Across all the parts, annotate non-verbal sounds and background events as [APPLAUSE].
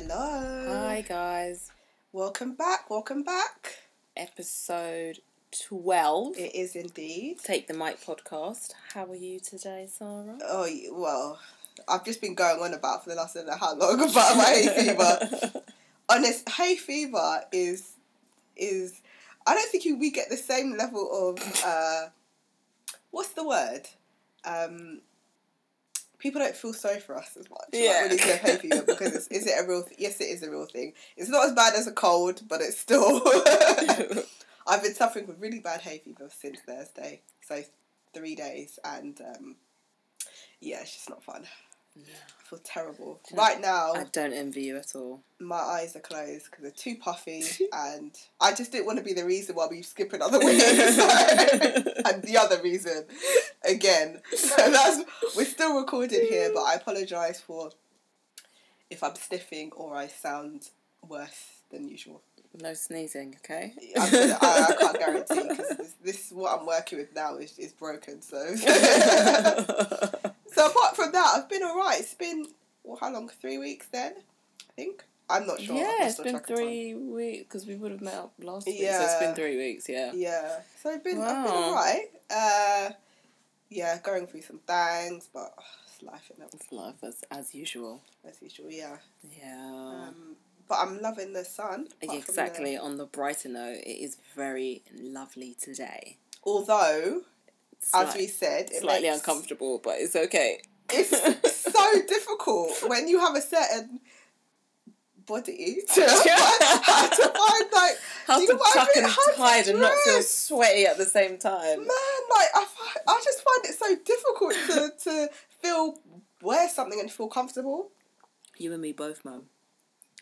Hello. Hi guys. Welcome back. Welcome back. Episode 12. It is indeed. Take the Mic podcast. How are you today, Sarah? Oh well, I've just been going on about for the last I don't know how long about my hay fever. [LAUGHS] Honest, hay fever is is. I don't think we get the same level of uh, what's the word? Um, people don't feel sorry for us as much. Yeah. Like, say hay fever because it's, is it a real? Th- yes, it is a real thing. It's not as bad as a cold, but it's still. [LAUGHS] [LAUGHS] I've been suffering with really bad hay fever since Thursday, so three days, and um, yeah, it's just not fun. I feel terrible you know- right now. I don't envy you at all. my eyes are closed because they're too puffy, [LAUGHS] and I just didn't want to be the reason why we skip another week. [LAUGHS] and the other reason, again, so [LAUGHS] that's we're still recording here, but I apologise for if I'm sniffing or I sound worse than usual. No sneezing, okay? Gonna, I, I can't guarantee because this, this what I'm working with now is, is broken. So, so apart from that, I've been alright. It's been well, how long? Three weeks then, I think. I'm not sure. Yeah, it's been track of time. three weeks because we would have met up last week. So it's been three weeks, yeah. Yeah, so I've been I've been alright. Uh, yeah, going through some things, but oh, it's life in it It's life as, as usual. as usual. Yeah. Yeah. Um, but I'm loving the sun. from the- exactly. On the brighter note, it is very lovely today. although, as we said, slightly makes- uncomfortable, but it's okay. it's [LAUGHS] so difficult when you have a certain body to find, [LAUGHS] [LAUGHS] to find like How to what I mean? and How hide and not feel sweaty at the same time. man like I, find, I just find it so difficult to, to feel wear something and feel comfortable You and me both, mum.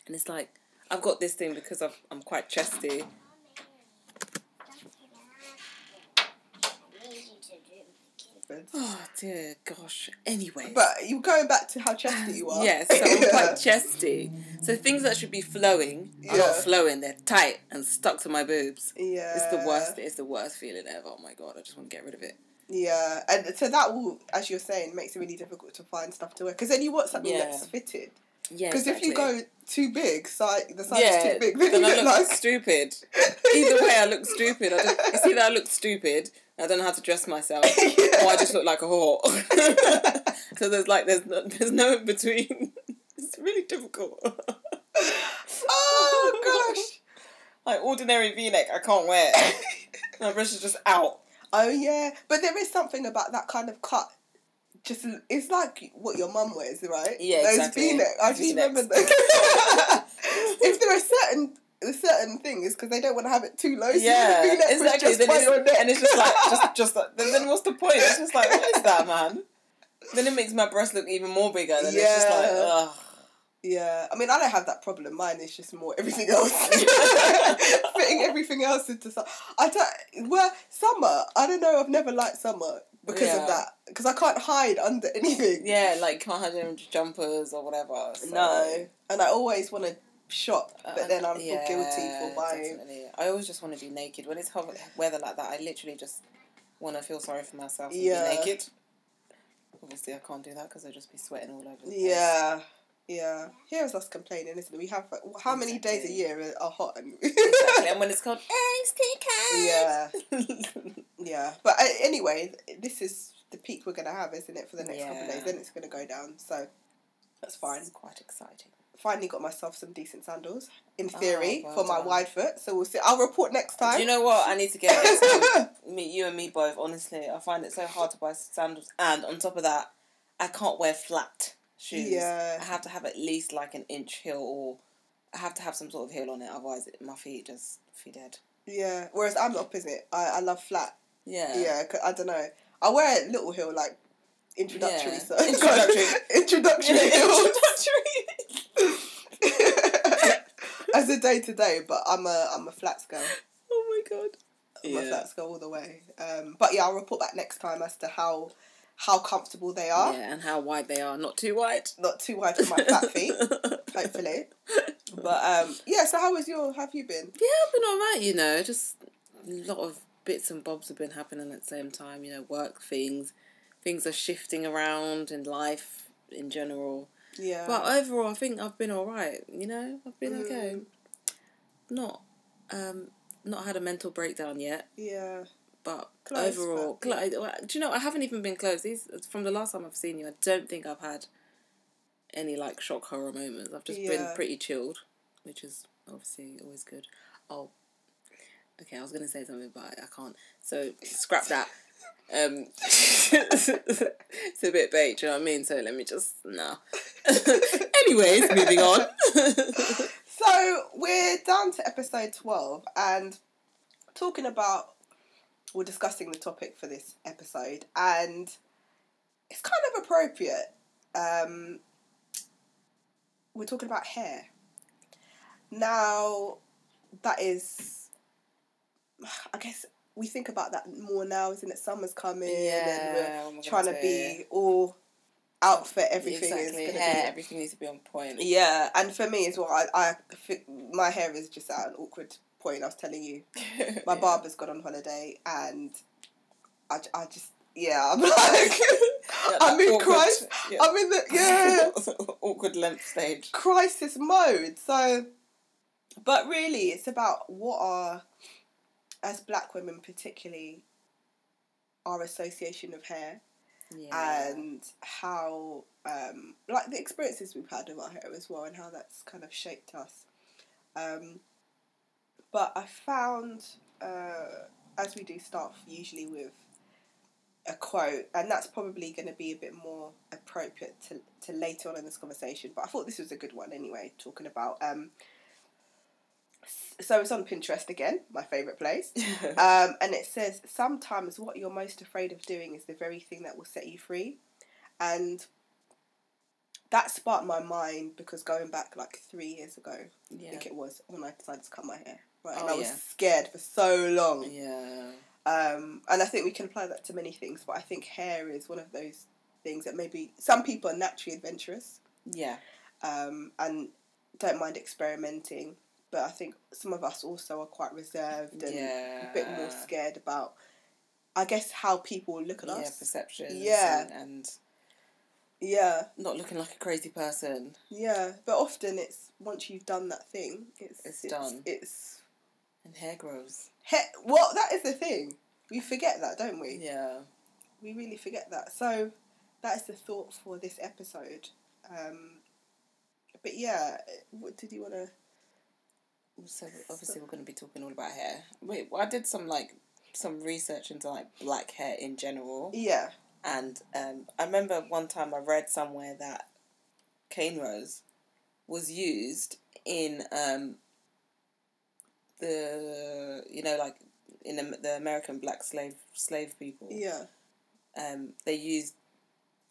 And it's like I've got this thing because I've, I'm quite chesty. Oh dear gosh. Anyway. but you're going back to how chesty you are Yes, so I'm quite [LAUGHS] chesty. So things that should be flowing are not flowing. They're tight and stuck to my boobs. yeah It's the worst. It's the worst feeling ever. Oh my god! I just want to get rid of it. yeah and so that will as you're saying makes it really difficult to find stuff to wear because then you want something Yeah. that's fitted Yeah. because if you go too big si- the size yeah, is too big [LAUGHS] then, then you I look look like stupid. Either way, I look stupid. I just, it's either I look stupid, I don't know how to dress myself, [LAUGHS] or I just look like a whore. [LAUGHS] so there's like there's no, there's no in between. [LAUGHS] It's really difficult. oh gosh like ordinary V-neck, I can't wear. My breast is just out. Oh yeah, but there is something about that kind of cut. Just it's like what your mum wears, right? Yeah, Those exactly. V-neck. I just remember those. if there are certain certain thing, is because they don't want to have it too low. So Yeah, the V-neck was exactly. Then it's, and it's just like just just like, then, then what's the point? It's just like what is that, [LAUGHS] man? Then it makes my breast look even more bigger. Then it's just like Yeah. ugh. yeah, I mean, I don't have that problem. Mine is just more everything else, [LAUGHS] [LAUGHS] fitting everything else into. Some, I don't. Well, summer. I don't know. I've never liked summer because Yeah. of that. Because I can't hide under anything. Yeah, like can't have any jumpers or whatever. so- No, and I always want to shop, but Uh, then I'm yeah, guilty for buying. definitely. I always just want to be naked when it's hot weather like that. I literally just want to feel sorry for myself and Yeah. be naked. Obviously, I can't do that because I'll just be sweating all over. The place. Yeah, yeah. Here's us complaining, isn't it? We have how many days a year are hot and exactly. And when it's called [LAUGHS] yeah, yeah. [LAUGHS] yeah. But uh, anyway, this is the peak we're gonna have, isn't it, for the next couple of days? Then it's gonna go down, so that's fine. It's quite exciting. Finally got myself some decent sandals, in Oh, theory, well for my done. wide foot. So we'll see. I'll report next time. Do you know what? I need to get next time. me, you and me both. Honestly, I find it so hard to buy sandals, and on top of that, I can't wear flat shoes. Yeah. I have to have at least like an inch heel, or I have to have some sort of heel on it. Otherwise, it, my feet just feel dead. Yeah. Whereas I'm the opposite. I, I love flat. Yeah. Yeah, 'cause I don't know. I wear a little heel like introductory. Yeah. So [LAUGHS] Introductory. introductory [LAUGHS] Introductory. As a day to day. But I'm a I'm a flats girl. oh my god. I'm a flats girl all the way. Um, but yeah, I'll report back next time as to how how comfortable they are. Yeah, and how wide they are. Not too wide. Not too wide for my fat [LAUGHS] feet, hopefully. But um, yeah. So how was your? Have you been? Yeah, I've been alright, you know, just a lot of bits and bobs have been happening at the same time, you know, work things. Things are shifting around in life in general. Yeah. But overall, I think I've been all right. You know, I've been okay. Not, um, not had a mental breakdown yet, yeah. but Close, overall, but- cl- do you know? I haven't even been close. These from the last time I've seen you. I don't think I've had any like shock horror moments. I've just been pretty chilled, which is obviously always good. Oh, okay. I was gonna say something, but I can't. So scrap that. Um, [LAUGHS] it's a bit bait, do you know what I mean? So let me just no. [LAUGHS] Anyways, moving on. [LAUGHS] So we're down to episode 12 and talking about, we're discussing the topic for this episode and it's kind of appropriate. Um, we're talking about hair. Now, that is, I guess we think about that more now, isn't it? Summer's coming and Yeah, oh my we're trying to be all outfit, everything exactly. is going to hair, be everything needs to be on point. yeah, and for me as well, I, I think my hair is just at an awkward point. I was telling you, [LAUGHS] my Yeah. barber's gone on holiday, and I just yeah, I'm [LAUGHS] like Yeah, I'm in awkward- crisis. yeah. I'm in the yeah [LAUGHS] awkward length stage. crisis mode. So, but really, it's about what are as black women particularly our association of hair Yeah. and how um, like the experiences we've had our hair as well and how that's kind of shaped us um, but i found uh, as we do start usually with a quote and that's probably going to be a bit more appropriate to, to later on in this conversation but i thought this was a good one anyway talking about um, so it's on pinterest again my favourite place. [LAUGHS] Um, and it says sometimes what you're most afraid of doing is the very thing that will set you free. And that sparked my mind because going back like three years ago i think it was when i decided to cut my hair right? Oh, and i was yeah. scared for so long. Yeah. um, and i think we can apply that to many things but i think hair is one of those things that maybe some people are naturally adventurous. Yeah. um, and don't mind experimenting but i think some of us also are quite reserved and Yeah. a bit more scared about I guess how people look at Yeah, us. perceptions. Yeah. And, and Yeah, not looking like a crazy person. yeah. But often it's once you've done that thing, it's It's it's done. It's And hair grows. he- well, that is the thing. We forget that, don't we? Yeah. We really forget that. So that is the thought for this episode. Um, but yeah, what did you want to? So obviously we're going to be talking all about hair. Wait, well, I did some like some research into like black hair in general, Yeah, and um, I remember one time I read somewhere that cane rows was used in um, the you know like in the, the American black slave slave people. yeah, Um, they used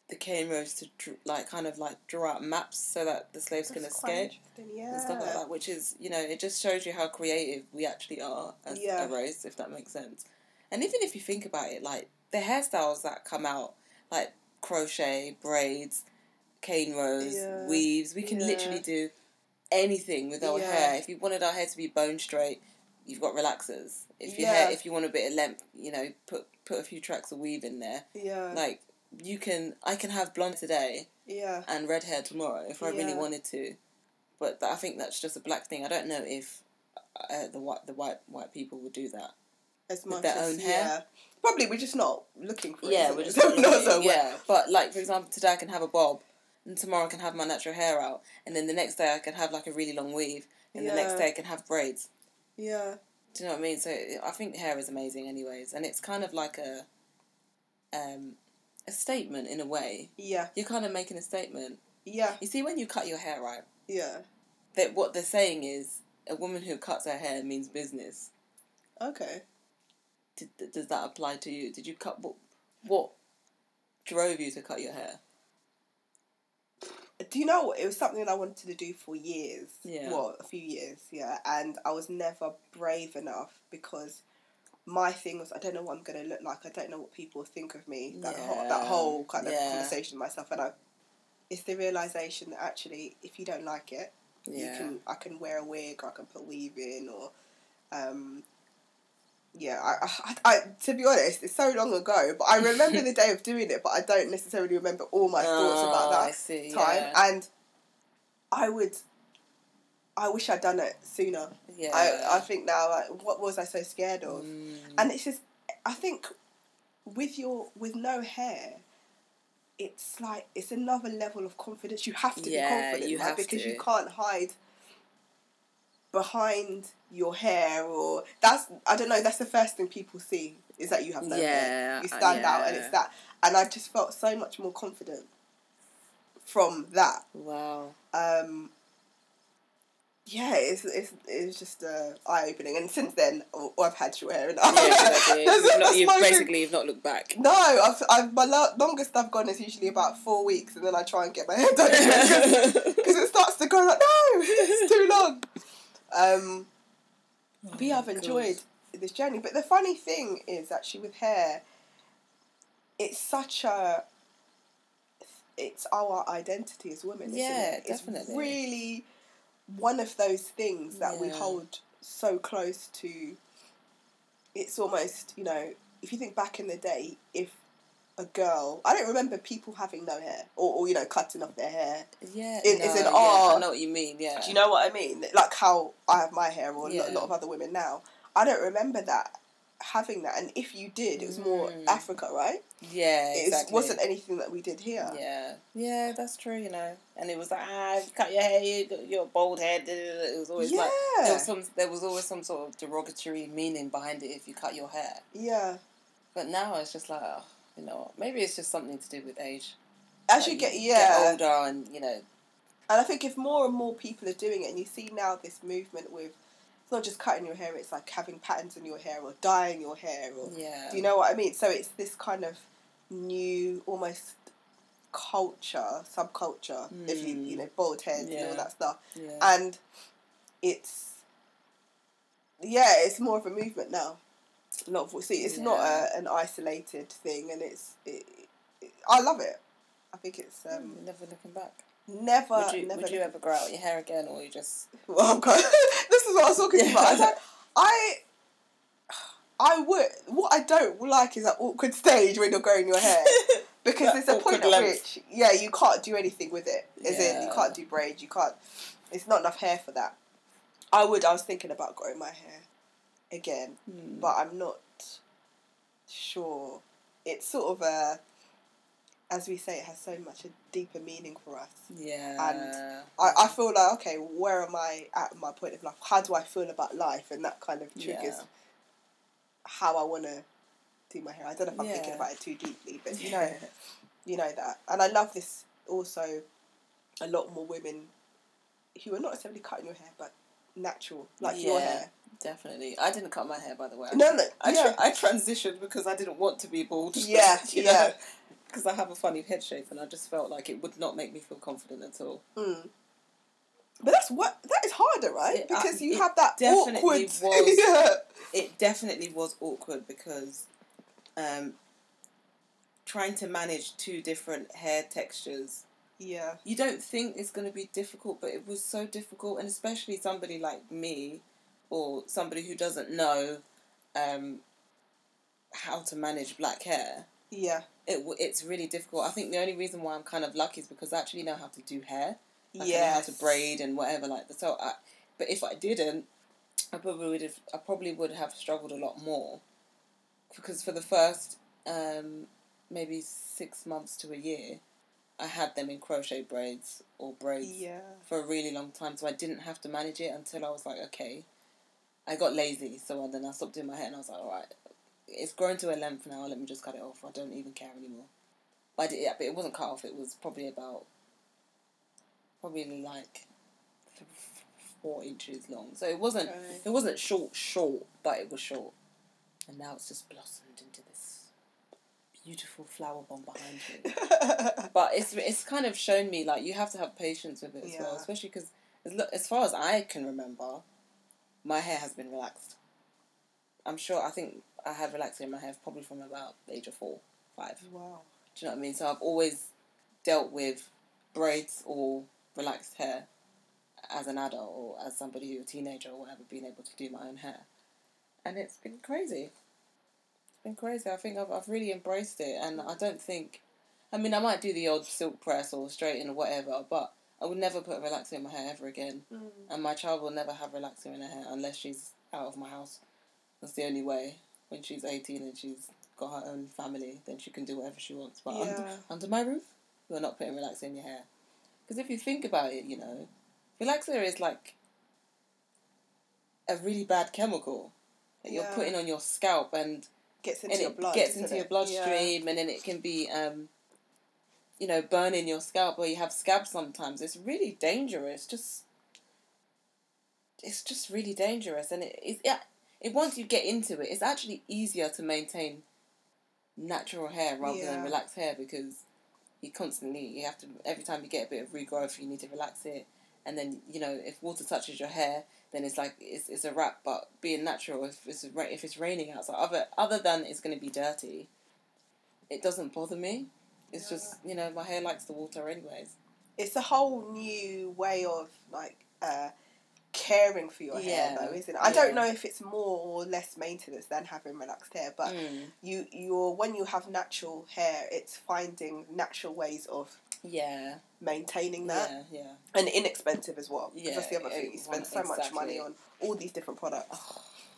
the cane rows to dr- like kind of like draw out maps so that the slaves can That's quite escape Yeah, and stuff like that, which is, you know, it just shows you how creative we actually are as Yeah. a race, if that makes sense. And even if you think about it, like the hairstyles that come out, like crochet, braids, cane rows, Yeah. weaves, we can literally do anything with our hair. If you wanted our hair to be bone straight, you've got relaxers. If your hair, if you want a bit of length, you know, put put a few tracks of weave in there. Yeah, Like you can, I can have blonde today yeah, and red hair tomorrow if I really wanted to. But th- I think that's just a black thing. I don't know if uh, the white the white white people would do that. as much their as own hair? yeah. Probably we're just not looking for it. Yeah, isn't we're just not [LAUGHS] so well. yeah. But like for example, today I can have a bob, and tomorrow I can have my natural hair out, and then the next day I can have like a really long weave, and the next day I can have braids. Yeah, Do you know what I mean? So I think hair is amazing, anyways, and it's kind of like a um a statement in a way. yeah, You're kind of making a statement. yeah, You see, when you cut your hair right. yeah. that what they're saying is a woman who cuts her hair means business. Okay. Did, does that apply to you? Did you cut what? What drove you to cut your hair? Do you know? It was something that I wanted to do for years. Yeah. Well, a few years, yeah. And I was never brave enough because my thing was I don't know what I'm going to look like. I don't know what people think of me. That whole, that whole kind of Yeah. conversation with myself. And I, it's the realization that actually, if you don't like it, you Yeah. can I can wear a wig or I can put weave in or, um, yeah. I, I, I to be honest, it's so long ago, but I remember the [LAUGHS] day of doing it, but I don't necessarily remember all my thoughts about Oh, that see. time Yeah. and I would. I wish I'd done it sooner. Yeah. I I think now like what was I so scared of? Mm. And it's just I think with your with no hair, it's like it's another level of confidence. You have to Yeah, be confident, you right? have because to. you can't hide behind your hair or that's I don't know, that's the first thing people see is that you have no hair. You stand out and it's that and I just felt so much more confident from that. Wow. Um yeah, it's it's it's just uh, eye opening, and since then oh, I've had short hair, and Yeah, [LAUGHS] exactly. That's- You've not, you've thing. basically you've not looked back. No, I've, I've my lo- longest I've gone is usually about four weeks, and then I try and get my [LAUGHS] hair done because [LAUGHS] it starts to go like no, it's too long. Um, but yeah, I've Oh enjoyed this journey. But the funny thing is actually with hair, it's such a it's our identity as women. isn't Yeah, it? definitely. It's really one of those things that we hold so close to. It's almost you know if you think back in the day, if a girl, I don't remember people having no hair or, or you know cutting off their hair. Yeah, It- no, it's an yeah, art. I oh, know what you mean. Yeah. Do you know what I mean? Like how I have my hair, or a lot of other women now. I don't remember that having that, and if you did, it was more Mm. Africa, right? Yeah, It exactly. wasn't anything that we did here. Yeah, yeah, that's true. You know, and it was like, ah, cut your hair, you got your bald head. It was always like there was some, there was always some sort of derogatory meaning behind it if you cut your hair. Yeah. But now it's just like, oh, you know, maybe it's just something to do with age. As Like, you get yeah, older, and you know, and I think if more and more people are doing it, and you see now this movement with, it's not just cutting your hair; it's like having patterns in your hair or dyeing your hair, or yeah, do you know what I mean? So it's this kind of new, almost culture, subculture. If you you Mm. know bald heads and all that stuff. yeah, and it's yeah, it's more of a movement now. A lot of see, it's not a, an isolated thing, and it's it, it, I love it. I think it's um, You're never looking back. never Would you, never. would you ever grow out your hair again, or you just? [LAUGHS] Well, I'm kind is what I was talking Yeah. about. I, don't, [LAUGHS] I I would. What I don't like is that awkward stage when you're growing your hair. [LAUGHS] Because there's a point awkward at which, yeah, you can't do anything with it. Is it. As in, you can't do braids. You can't. It's not enough hair for that. I would. I was thinking about growing my hair again, Hmm. but I'm not sure. It's sort of a, as we say, it has so much a deeper meaning for us. yeah, And I, I feel like okay, where am I at my point of life? How do I feel about life? And that kind of triggers Yeah. how I want to do my hair. I don't know if I'm thinking about it too deeply, but you [LAUGHS] know, you know that. And I love this also. A lot more women who are not necessarily cutting your hair, but natural, like your hair. Definitely. I didn't cut my hair, by the way. No, no, I, yeah. I transitioned because I didn't want to be bald. [LAUGHS] Yeah, yeah. Because I have a funny head shape, and I just felt like it would not make me feel confident at all. Mm. But that's what that is harder, right? It- uh, because you have that definitely awkward. was. [LAUGHS] yeah. It definitely was awkward because um, trying to manage two different hair textures Yeah. you don't think it's going to be difficult, but it was so difficult, and especially somebody like me, or somebody who doesn't know um, how to manage black hair. Yeah. It it's really difficult. I think the only reason why I'm kind of lucky is because I actually know how to do hair. Of know how to braid and whatever like that. So, I, but if I didn't, I probably would have. I probably would have struggled a lot more, because for the first um, maybe six months to a year, I had them in crochet braids or braids Yeah. for a really long time. So I didn't have to manage it until I was like, okay. I got lazy, so then I stopped doing my hair, and I was like, all right, it's grown to a length now. Let me just cut it off. I don't even care anymore. But I did, yeah, but it wasn't cut off. It was probably about probably like four inches long. So it wasn't Okay. it wasn't short short, but it was short. And now it's just blossomed into this beautiful flower bomb behind me. [LAUGHS] but it's it's kind of shown me like you have to have patience with it as well, especially because as, as far as I can remember, my hair has been relaxed. I'm sure. I think I had relaxing in my hair probably from about the age of four, five. wow. Do you know what I mean? So I've always dealt with braids or relaxed hair as an adult or as somebody who a teenager or whatever, being able to do my own hair, and it's been crazy. It's been crazy. I think I've I've really embraced it, and I don't think. I mean, I might do the odd silk press or straighten or whatever, but I would never put relaxer in my hair ever again. Mm. And my child will never have relaxer in her hair unless she's out of my house. That's the only way. When she's 18 and she's got her own family, then she can do whatever she wants. But under, Yeah. under my roof, you're not putting relaxer in your hair. Because if you think about it, you know, relaxer is like a really bad chemical that you're Yeah. putting on your scalp and Gets into and your it blood. gets into your it? bloodstream, and then it can be, um, you know, burning your scalp, or you have scabs sometimes. It's really dangerous. Just, it's just really dangerous, and it, it, yeah, it once you get into it, it's actually easier to maintain natural hair rather than relaxed hair because you constantly you have to every time you get a bit of regrowth, you need to relax it, and then you know if water touches your hair, then it's like it's, it's a wrap. But being natural, if it's ra- if it's raining outside, other other than it's going to be dirty, it doesn't bother me. It's just you know my hair likes the water anyways. It's a whole new way of like uh, caring for your hair, though, isn't it? I don't know if it's more or less maintenance than having relaxed hair, but Mm. you you're when you have natural hair, it's finding natural ways of Yeah, maintaining that yeah, yeah. and inexpensive as well. Yeah, that's the other thing. You spend so much money on all these different products.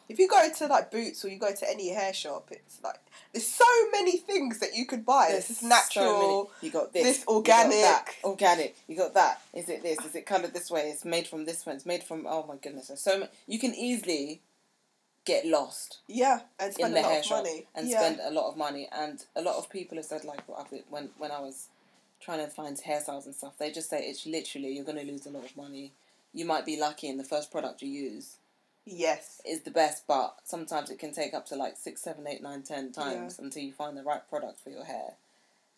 If you go to like Boots or you go to any hair shop, it's like there's so many things that you could buy. This is natural. many- you got this, this you got organic. that, organic. You got that. Is it this? Is it coloured this way? It's made from this one. It's made from. Oh my goodness! There's so much. You can easily get lost yeah, and in spend the a lot hair of shop money and yeah. spend a lot of money. And a lot of people have said like when when I was trying to find hairstyles and stuff, they just say it's literally you're going to lose a lot of money. You might be lucky in the first product you use Yes. is the best, but sometimes it can take up to like six, seven, eight, nine, ten times until you find the right product for your hair.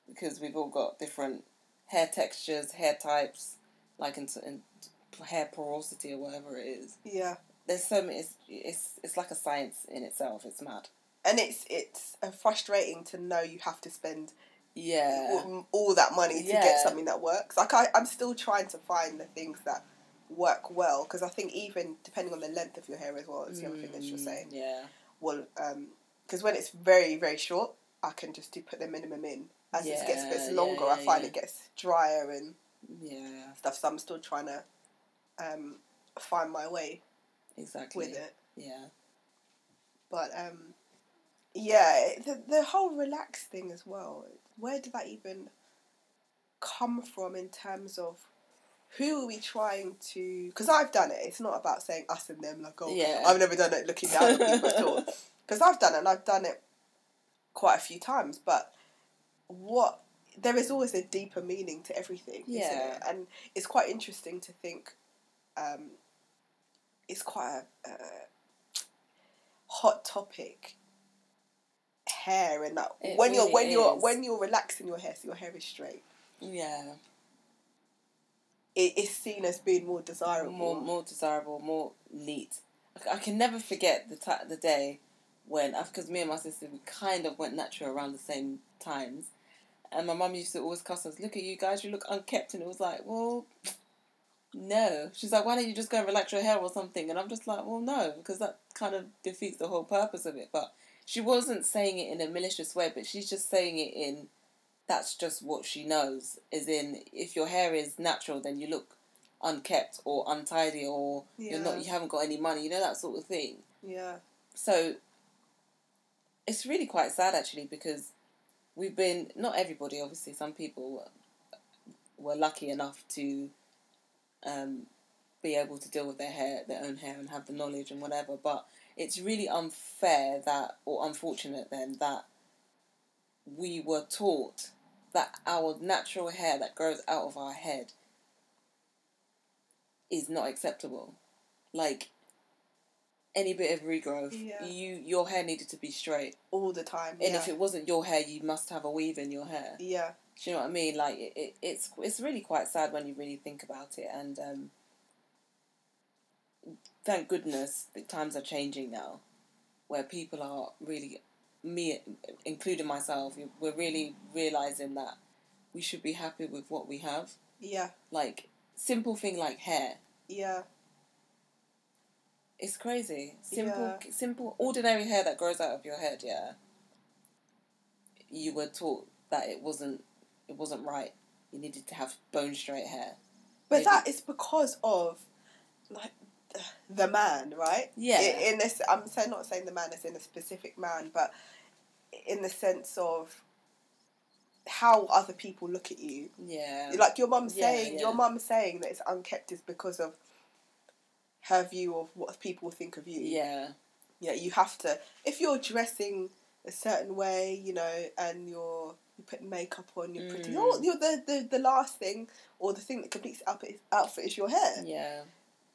Because we've all got different hair textures, hair types, like in, in hair porosity or whatever it is. Yeah. There's so many. It's, it's it's like a science in itself. It's mad. And it's it's uh, frustrating to know you have to spend Yeah. all, all that money to Yeah. get something that works. Like I, I'm still trying to find the things that work well because I think even depending on the length of your hair as well, is the other thing that you're Mm, saying. Yeah. Well, because when it's very very short, I can just do put the minimum in. As it gets Yeah, gets yeah, longer, I find yeah. it gets drier and Yeah. stuff. So I'm still trying to um, find my way Exactly. with it. Yeah. But um, yeah, the the whole relaxed thing as well. Where did that even come from in terms of who are we trying to? Because I've done it. It's not about saying us and them. Like, oh, Yeah. I've never done it looking down on people at all. [LAUGHS] Because I've done it and I've done it quite a few times. But what there is always a deeper meaning to everything, isn't Yeah. it? And it's quite interesting to think. Um, it's quite a, a hot topic. Hair and that It when you're really when you're when you're relaxing your hair, so your hair is straight. Yeah. It is seen as being more desirable. more more desirable, more neat. I, can never forget the ti the day when uh, because me and my sister we kind of went natural around the same times, and my mum used to always cuss us. Look at you guys, you look unkept, and it was like, well, no. She's like, why don't you just go and relax your hair or something? And I'm just like, well, no, because that kind of defeats the whole purpose of it. But she wasn't saying it in a malicious way, but she's just saying it in that's just what she knows. Is in if your hair is natural, then you look unkept or untidy or you're not you haven't got any money. You know that sort of thing. yeah, So it's really quite sad actually because we've been not everybody obviously some people were lucky enough to um, be able to deal with their hair their own hair and have the knowledge and whatever but it's really unfair that or unfortunate then that we were taught that our natural hair that grows out of our head is not acceptable like any bit of regrowth Yeah. you your hair needed to be straight all the time. and yeah. if it wasn't your hair you must have a weave in your hair yeah, do you know what I mean? Like it, it, it's it's really quite sad when you really think about it, and um, thank goodness the times are changing now, where people are really me, including myself, we're really realizing that we should be happy with what we have. yeah, Like simple thing like hair, yeah, it's crazy. Simple, Yeah. simple, ordinary hair that grows out of your head. Yeah. You were taught that it wasn't, it wasn't right. You needed to have bone straight hair. But Maybe. that is because of like the man, right? Yeah. In this, I'm saying not saying the man is in a specific man, but in the sense of how other people look at you. yeah. Like your mum saying, yeah. your mum saying that it's unkept is because of her view of what people think of you. yeah. Yeah, you have to. If you're dressing a certain way, you know, and you're you put makeup on, you're pretty. Mm. You're, you're the, the the last thing or the thing that completes the outfit, outfit is your hair. Yeah.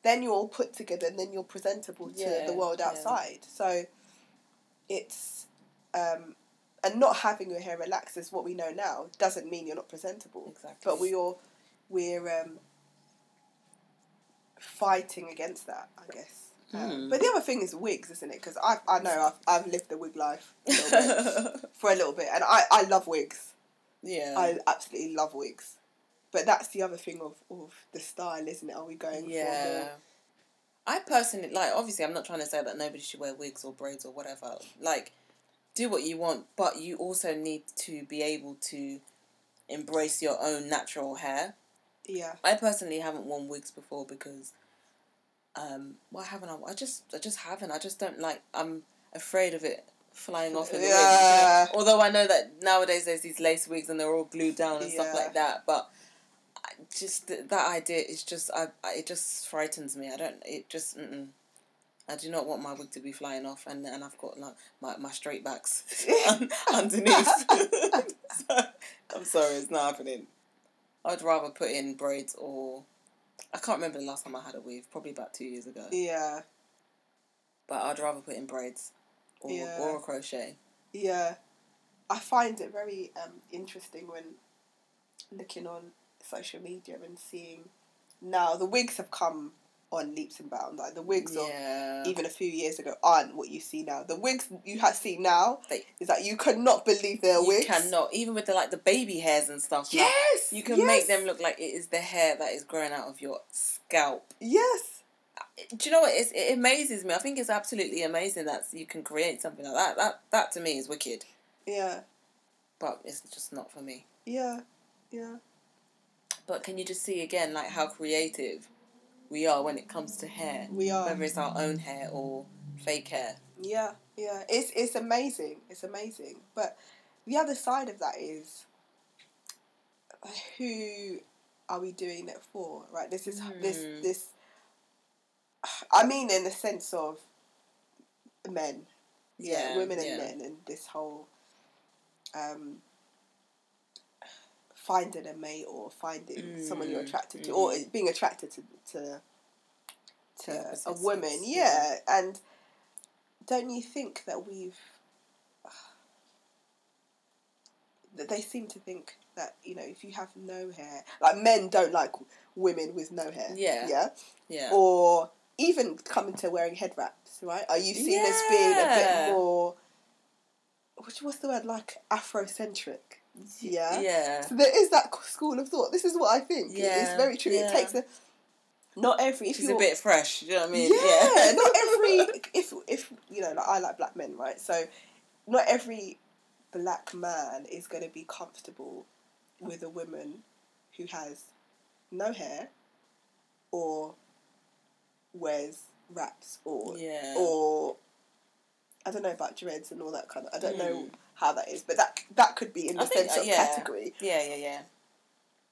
Then you're all put together, and then you're presentable to Yeah, the world yeah. outside. So, it's um, and not having your hair relaxed is what we know now doesn't mean you're not presentable. Exactly. But we all we're um, fighting against that, I guess. Um, Hmm. but the other thing is wigs, isn't it? Because I I know I've, I've lived the wig life [LAUGHS] a bit, for a little bit, and I, I love wigs. yeah. I absolutely love wigs. But that's the other thing of, of the style, isn't it? Are we going for yeah. more? I personally like. Obviously, I'm not trying to say that nobody should wear wigs or braids or whatever. Like, do what you want, but you also need to be able to embrace your own natural hair. Yeah. I personally haven't worn wigs before because, um, why haven't I? I just, I just haven't. I just don't like. I'm afraid of it flying off in the Yeah. wind. Although I know that nowadays there's these lace wigs and they're all glued down and stuff like that, but just th- that idea is just, I, I, it just frightens me. I don't. It just. Mm-mm. I do not want my wig to be flying off, and and I've got like my, my straight backs [LAUGHS] underneath. [LAUGHS] so, I'm sorry, it's not happening. I'd rather put in braids or I can't remember the last time I had a weave, probably about two years ago. Yeah. But I'd rather put in braids or Yeah. or a crochet. Yeah. I find it very um, interesting when looking on social media and seeing now the wigs have come on leaps and bounds. Like the wigs of even a few years ago aren't what you see now. The wigs you have seen now They- is that you cannot believe they're wigs. you wigs. cannot even with the like the baby hairs and stuff. Yes. you can yes, make them look like it is the hair that is growing out of your scalp. Yes. Do you know what? It's, it amazes me. I think it's absolutely amazing that you can create something like that. That that to me is wicked, Yeah. but it's just not for me. Yeah. Yeah. But can you just see again like how creative we are when it comes to hair? We are. Whether it's our own hair or fake hair. Yeah, yeah. It's it's amazing. It's amazing. But the other side of that is who are we doing it for? Right? This is this Hmm. this I mean in the sense of men. Yeah, Yeah, women and yeah. men and this whole um finding a mate or finding someone you're Mm, attracted to or mhm. being attracted to to to Yeah, a woman yeah. yeah and don't you think that we've [SIGHS] that they seem to think that you know if you have no hair like men don't like women with no hair Yeah. yeah Yeah. or even coming to wearing head wraps right are you seen as being a bit more which what's the word like afrocentric yeah Yeah. so there is that school of thought this is what i think It- it's very true it takes a not every if She's you're a bit fresh, Do you know what I mean? yeah, not [LAUGHS] every if if you know like I like black men, right? So not every black man is going to be comfortable with a woman who has no hair or wears wraps or Yeah. or I don't know about dreads and all that kind of. I don't know Mm. How that is, but that that could be in I the think, sense uh, of yeah. category. Yeah, yeah, yeah.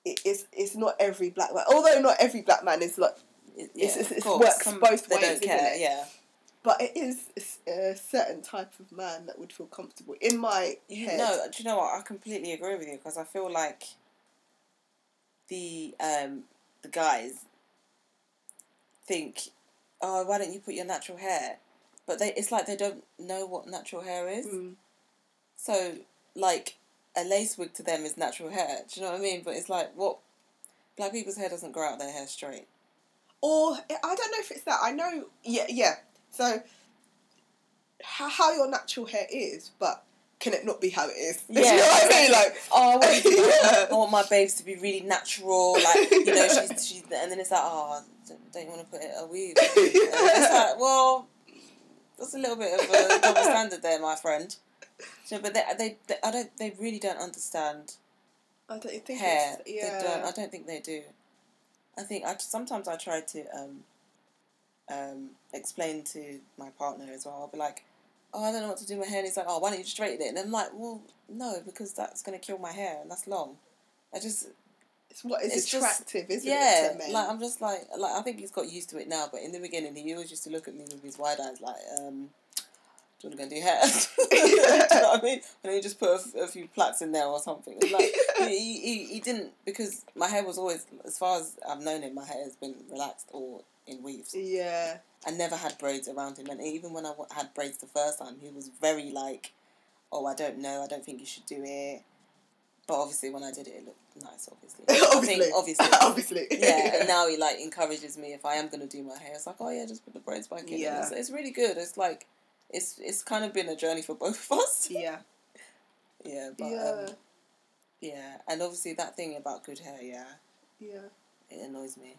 It, it's it's not every black man, although not every black man is like It, It's- yeah, it's- of it works Some- both they ways, don't isn't care. it? Yeah. But it is a certain type of man that would feel comfortable in my You head. know, do you know what? I completely agree with you because I feel like the um the guys think, oh, why don't you put your natural hair? But they, it's like they don't know what natural hair is. Mm. So, like, a lace wig to them is natural hair. Do you know what I mean? But it's like, what? Black people's hair doesn't grow out their hair straight. Or I don't know if it's that. I know. Yeah, yeah. So how, how your natural hair is, but can it not be how it is? [LAUGHS] you know what I mean? Like [LAUGHS] oh, I want, [LAUGHS] Yeah. I want my babes to be really natural, like you know, she's she's, and then it's like, oh, don't- don't you want to put it a weave? It's like, well, that's a little bit of a double standard there, my friend. So, but they, they, they, I don't, they really don't understand I don't think hair. yeah. They don't. I don't think they do. I think I sometimes I try to um, um, explain to my partner as well. I'll be like, "Oh, I don't know what to do with my hair." And he's like, "Oh, why don't you straighten it?" And I'm like, "Well, no, because that's gonna kill my hair, and that's long." I just It's what is It's just- attractive, isn't yeah, it? Men? like I'm just like like I think he's got used to it now. But in the beginning, he always used to look at me with his wide eyes, like, um, "Do you want to go do hair?" do you know what I mean? And he just put a, f- a few plaits in there or something. Like [LAUGHS] he, he he didn't because my hair was always as far as I've known him, my hair has been relaxed or in weaves. yeah, I never had braids around him, and even when I w- had braids the first time, he was very like, "Oh, I don't know. I don't think you should do it." But obviously, when I did it, it looked nice. Obviously, [LAUGHS] obviously, think obviously, obviously. [LAUGHS] yeah. And now he like encourages me if I am gonna do my hair. It's like, oh yeah, just put the braids back in. Yeah. It's, it's really good. It's like, it's it's kind of been a journey for both of us. [LAUGHS] yeah, Yeah, but yeah, um, yeah, and obviously that thing about good hair, yeah, yeah. it annoys me.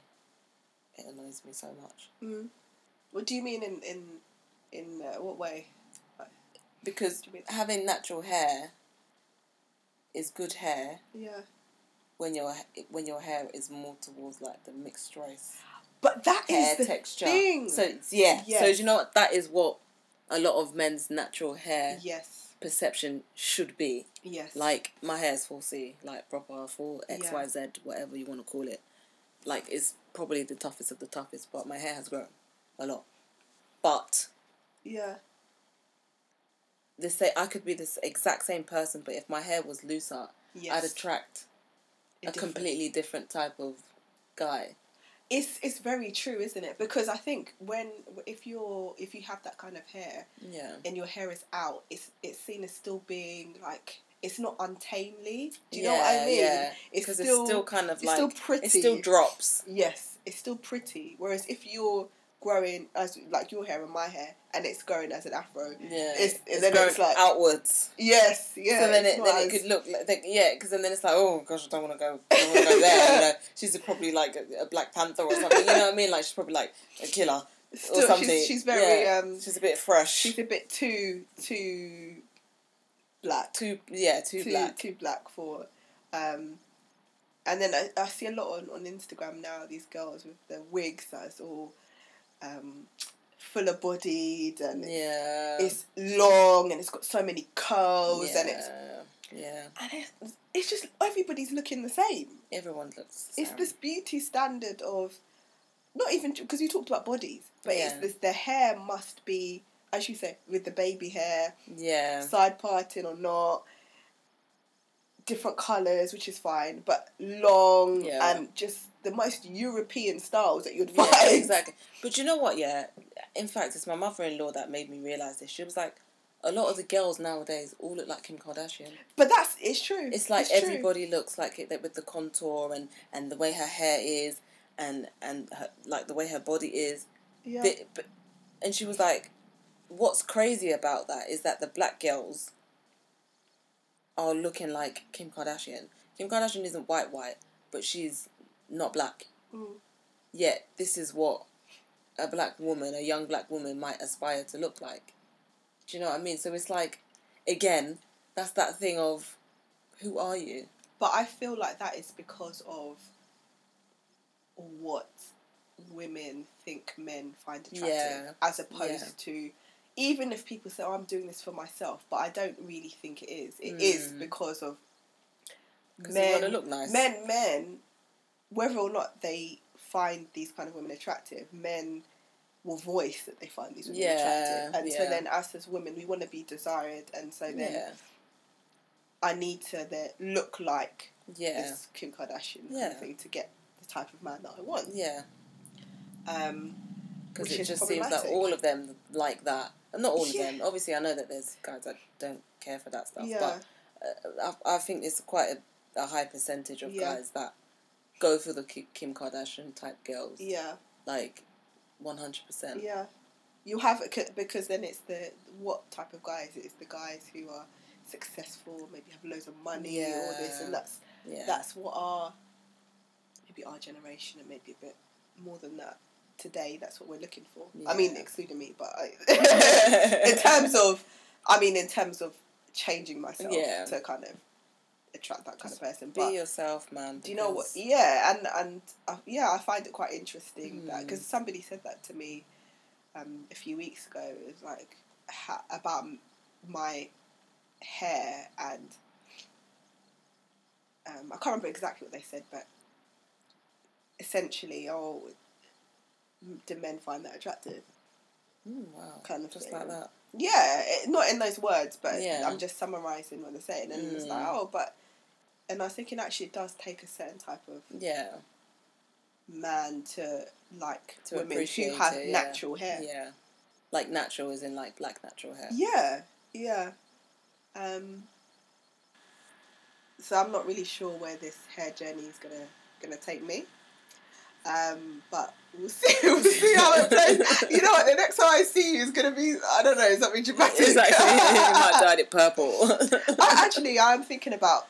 It annoys me so much Mm. What do you mean in in in uh, what way? because having natural hair is good hair Yeah, when your when your hair is more towards like the mixed race but that is hair the texture. thing. So yeah, so you know what that is what a lot of men's natural hair yes, perception should be. yes, Like my hair is 4C, like proper full X Yeah. Y Z, whatever you want to call it. Like it's probably the toughest of the toughest, but my hair has grown a lot. But yeah, the say I could be this exact same person, but if my hair was looser, yes. I'd attract A a different- completely different type of guy. It's it's very true, isn't it? Because I think when if you're if you have that kind of hair Yeah. and your hair is out, it's it's seen as still being like it's not untamely. Do you know what I mean? Yeah, It's still it's still kind of like still pretty. it still drops. yes, it's still pretty. Whereas if you're growing as like your hair and my hair, and it's growing as an afro, Yeah, It's- it's, then it's like- outwards. yes, yeah. so then it then as- it could look like they, yeah, because then it's like oh gosh, I don't want to go, I [LAUGHS] don't want to go there. Know, she's probably like a, a Black Panther or something. You know what I mean? Like she's probably like a killer or something. she's, she's very Yeah. um She's a bit fresh. she's a bit too too black. too yeah, too, too black. too black for um and then I, I see a lot on, on Instagram now these girls with their wigs that's all um fuller bodied and yeah. it's long and it's got so many curls yeah. and it's yeah. and it's, it's just everybody's looking the same Everyone looks. it's same. this beauty standard of not even because you talked about bodies but it's this the hair must be as you say with the baby hair Yeah. side parting or not different colors which is fine but long Yeah. and just the most european styles that you'd Yeah, exactly. But you know what? Yeah, in fact, it's my mother-in-law that made me realize this. She was like, a lot of the girls nowadays all look like Kim Kardashian. but that's it's true It's like true. everybody looks like it with the contour and and the way her hair is and and her, like the way her body is. yeah. But, but and she was like, what's crazy about that is that the black girls are looking like Kim Kardashian. Kim Kardashian isn't white white, but she's not black. Mm. Yet this is what a black woman, a young black woman, might aspire to look like. Do you know what I mean? So it's like, again, that's that thing of, who are you? but i feel like that is because of what women think men find attractive Yeah. as opposed Yeah. to even if people say oh, i'm doing this for myself but i don't really think it is It is Mm. because of Because you men want to look nice. men men whether or not they find these kind of women attractive men will voice that they find these women Yeah, attractive and so then us as women we want to be desired and so then yeah, i need to then look like yeah, this kim kardashian kind of thing to get the type of man that i want yeah. um Because it just seems like problematic. all of them like that. Not all of Yeah. them. Obviously, I know that there's guys that don't care for that stuff. yeah But uh, I, I think it's quite a, a high percentage of Yeah. guys that go for the Kim Kardashian type girls. yeah Like, 100%. yeah you have it because then it's the what type of guys it's the guys who are successful maybe have loads of money or this and that's Yeah. that's what our maybe our generation and maybe a bit more than that today that's what we're looking for i mean excluding me but I, [LAUGHS] [LAUGHS] in terms of i mean in terms of changing myself Yeah. to kind of attract that kind of person. Be But yourself, man. do you know what? Yeah, and and uh, yeah, I find it quite interesting that Mm. because somebody said that to me um, a few weeks ago. It was like ha- about my hair and um, I can't remember exactly what they said, but essentially, oh, do men find that attractive? Mm, wow. kind of Just thing. like that. Yeah, it, not in those words, but Yeah. I'm just summarizing what they're saying, and it's like, Mm. oh, but, and I was thinking actually it does take a certain type of Yeah. man to like To women who have it, yeah. natural hair. Yeah. Like natural is in like black natural hair. Yeah, yeah. Um, so I'm not really sure where this hair journey is gonna gonna take me. Um, but we'll [LAUGHS] see. We'll see how it plays. You know what? The next time I see you is gonna be I don't know something dramatic. Exactly. [LAUGHS] you might dyed it purple. [LAUGHS] I, actually, I'm thinking about.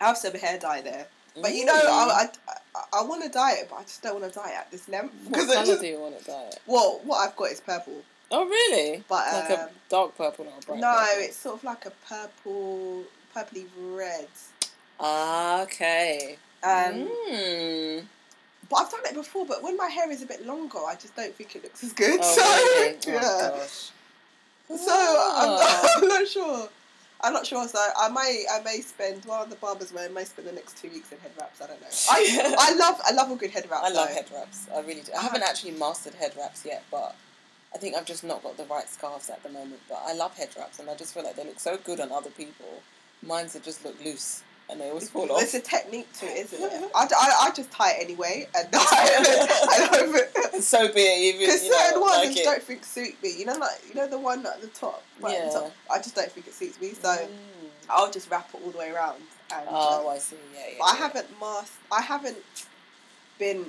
I have some hair dye there, but you know, I I, I, I want to dye it, but I just don't want to dye it at this length what because it colour just do you want to dye it well, what I've got is purple, Oh really? but like um, a dark purple or a bright no, purple? it's sort of like a purple, purpley red. Ah, okay. Um, mm. But I've done it before, but when my hair is a bit longer, I just don't think it looks as good. Oh, [LAUGHS] so really? yeah, Oh, gosh. so I'm. [LAUGHS] I'm not sure. I'm not sure. So I may I may spend one of the barbers where I may spend the next two weeks in head wraps. I don't know. I, [LAUGHS] I love I love a good head wrap. I love head wraps. I really do. I I haven't actually mastered head wraps yet, but I think I've just not got the right scarves at the moment. But I love head wraps, and I just feel like they look so good on other people. Mine's that just look loose, and they always fall There's off. a technique to it, isn't it? [LAUGHS] I, I, I just tie it anyway and. [LAUGHS] I don't [LAUGHS] so be it. Even because you know, certain ones I like just don't think suit me. You know, like you know the one at the top, right at the top. I just don't think it suits me. So Mm. I'll just wrap it all the way around. And, Oh, uh, I see. Yeah, yeah. But I yeah. haven't masked. I haven't been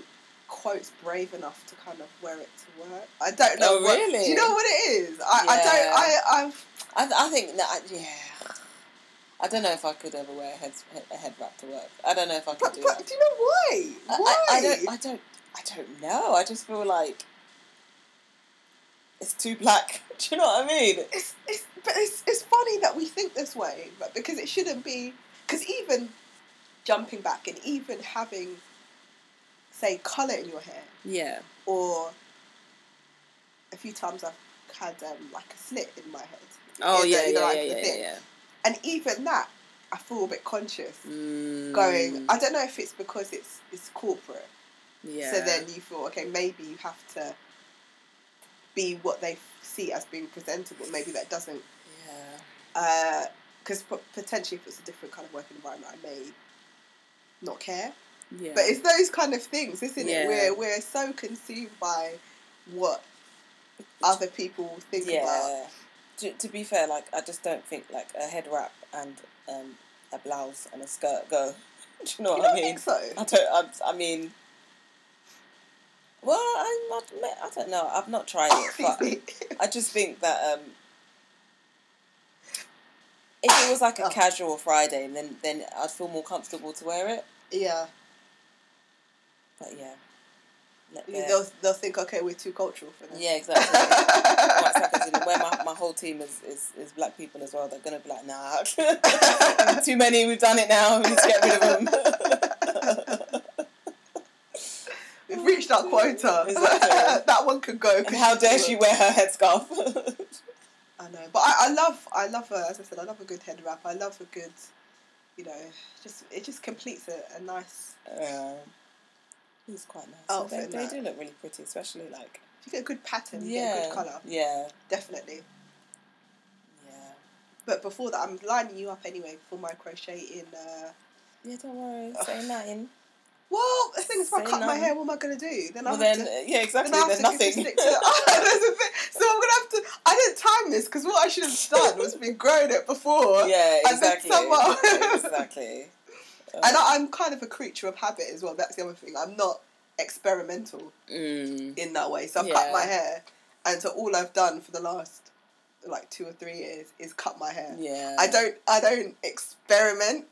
quotes brave enough to kind of wear it to work. I don't know. Oh, what, really? Do you know what it is? I, I don't. I I've. I, I think that yeah. I don't know if I could ever wear a head a head wrap to work. I don't know if I could But, do but that. do you know why? I- Why? I, I don't. I don't. I don't know. I just feel like it's too black. [LAUGHS] Do you know what I mean? it's, it's, but it's, it's funny that we think this way, but because it shouldn't be. Because even jumping back and even having, say, colour in your hair, Yeah. or a few times I've had um, like a slit in my head. Oh yeah, the- yeah, like, yeah, the yeah, thing. yeah. And even that, I feel a bit conscious. Mm, Going, I don't know if it's because it's it's corporate. yeah. So then you feel okay. Maybe you have to be what they see as being presentable. Maybe that doesn't yeah. because potentially if it's a different kind of working environment, I may not care. Yeah. But it's those kind of things, isn't Yeah. it? We're we're so consumed by what other people think about. To, to be fair, like I just don't think like a head wrap and um, a blouse and a skirt go. [LAUGHS] Do you know You what I mean? think so? I don't. I, I mean. Well, I'm not. I don't know. I've not tried it, [LAUGHS] but I just think that um, if it was like a Oh. casual Friday, then then I'd feel more comfortable to wear it. yeah, But yeah, Let You- their- they'll they'll think okay, we're too cultural for them. yeah, exactly. [LAUGHS] Suckers, and where my, my whole team is, is, is black people as well, they're gonna be like, nah, [LAUGHS] too many. We've done it now. We need to get rid of them. [LAUGHS] We've reached our quota. Exactly. that one could go. and how dare she wear her headscarf? I know, but I, I love I love a, as I said I love a good head wrap. I love a good, you know, just it just completes a, a nice. Yeah. It's quite nice. Outfit, they, they do look really pretty, especially like If you get a good pattern, you get a good colour, yeah, definitely. yeah, But before that, I'm lining you up anyway for my crochet in. Uh, yeah. Don't worry, say nothing. well, the thing is, if I cut my hair, what am I gonna do? Then I Well, have then to. uh, yeah, exactly. Then I have There's to nothing. to. Oh, [LAUGHS] there's a thing. So I'm gonna have to. I didn't time this because what I should have done was been growing it before. [LAUGHS] yeah, then exactly, exactly. Um, And I, I'm kind of a creature of habit as well. That's the other thing. I'm not experimental mm, in that way. So I've cut my hair, and so all I've done for the last like two or three years is cut my hair. yeah, I don't. I don't experiment.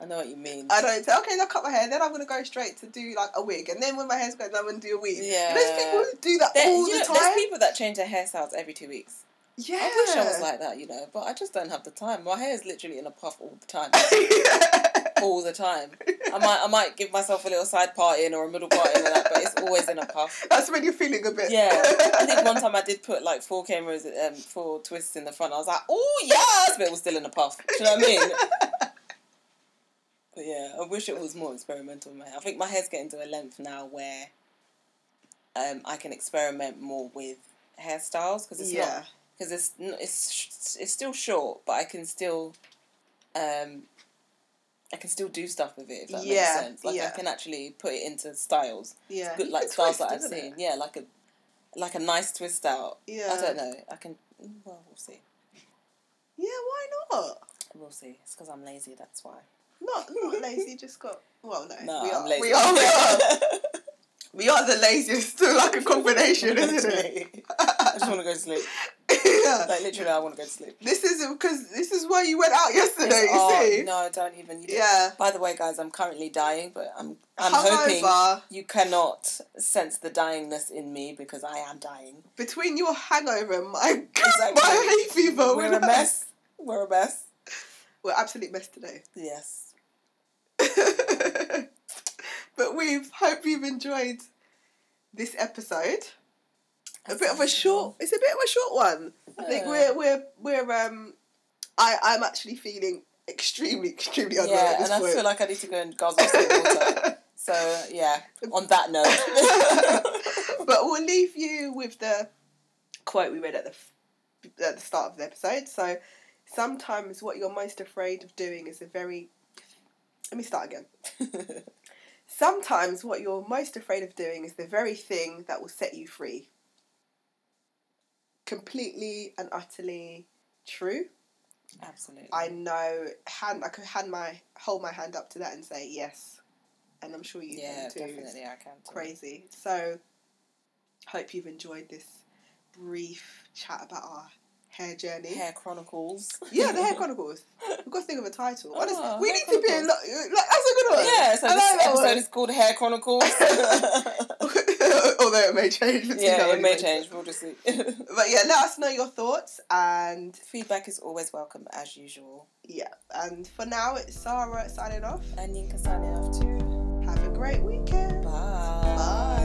I know what you mean. I don't say, okay, I'll cut my hair. Then I'm gonna go straight to do like a wig, and then when my hair's going, I'm gonna do a weave. Yeah. There's people who do that There- all the know, time. There's people that change their hairstyles every two weeks. Yeah. I wish I was like that, you know, but I just don't have the time. My hair is literally in a puff all the time. [LAUGHS] [LAUGHS] [LAUGHS] all the time. I might I might give myself a little side parting or a middle parting and that, but it's always in a puff. [LAUGHS] That's when you're feeling a bit. Yeah, I think one time I did put like four cane rows, um, four twists in the front. I was like, oh yes, but it was still in a puff. Do you know what I mean? But yeah, I wish it was more experimental. Man, I think my hair's getting to a length now where um, I can experiment more with hairstyles because it's yeah. not because it's it's it's still short, but I can still um I can still do stuff with it if that Yeah, makes sense. Like yeah. I can actually put it into styles, yeah. good like styles twist, that I've isn't it? seen. Yeah, like a like a nice twist out. Yeah. I don't know. I can. Mm, well, we'll see. Yeah, why not? We'll see. It's because I'm lazy. That's why. Not not [LAUGHS] lazy, just got. Well, no, No, we I'm are. lazy. We are. We are. [LAUGHS] We are the laziest. [LAUGHS] Like a combination, isn't it? I just want to go to sleep. Yeah. [LAUGHS] Like literally, I want to go to sleep. This is because this is why you went out yesterday. It's- You oh, see? No, don't even. You Yeah. By the way, guys, I'm currently dying, but I'm I'm hoping you cannot sense the dyingness in me because I am dying. between your hangover and my [LAUGHS] Exactly. my hay fever. We're a mess. We're a mess. We're absolute mess today. Yes. [LAUGHS] but we hope you've enjoyed this episode. A bit of a short. It's a bit of a short one. I think we're we're we're um. I I'm actually feeling extremely extremely unwell Yeah, at this and I point. feel like I need to go and guzzle some water. [LAUGHS] So yeah, on that note. [LAUGHS] but we'll leave you with the quote we read at the at the start of the episode. So sometimes what you're most afraid of doing is a very. Let me start again. [LAUGHS] Sometimes what you're most afraid of doing is the very thing that will set you free. Completely and utterly true. Absolutely. I know. Hand I could hand my hold my hand up to that and say yes, and I'm sure you yeah, can too. It's definitely I can. Too. Crazy. So, hope you've enjoyed this brief chat about our hair journey. Hair Chronicles. Yeah, the Hair [LAUGHS] Chronicles. We've got to think of a title. Oh, Honestly, we Hair need to be a Chronicles. lot. Like, that's a good one. Yeah, so I this like episode is called Hair Chronicles. [LAUGHS] [LAUGHS] Although it may change. yeah, it may change. We'll just see. But yeah, let us know your thoughts and Feedback is always welcome, as usual. yeah. And for now, it's Sarah signing off. And Yinka signing off too. Have a great weekend. Bye. Bye.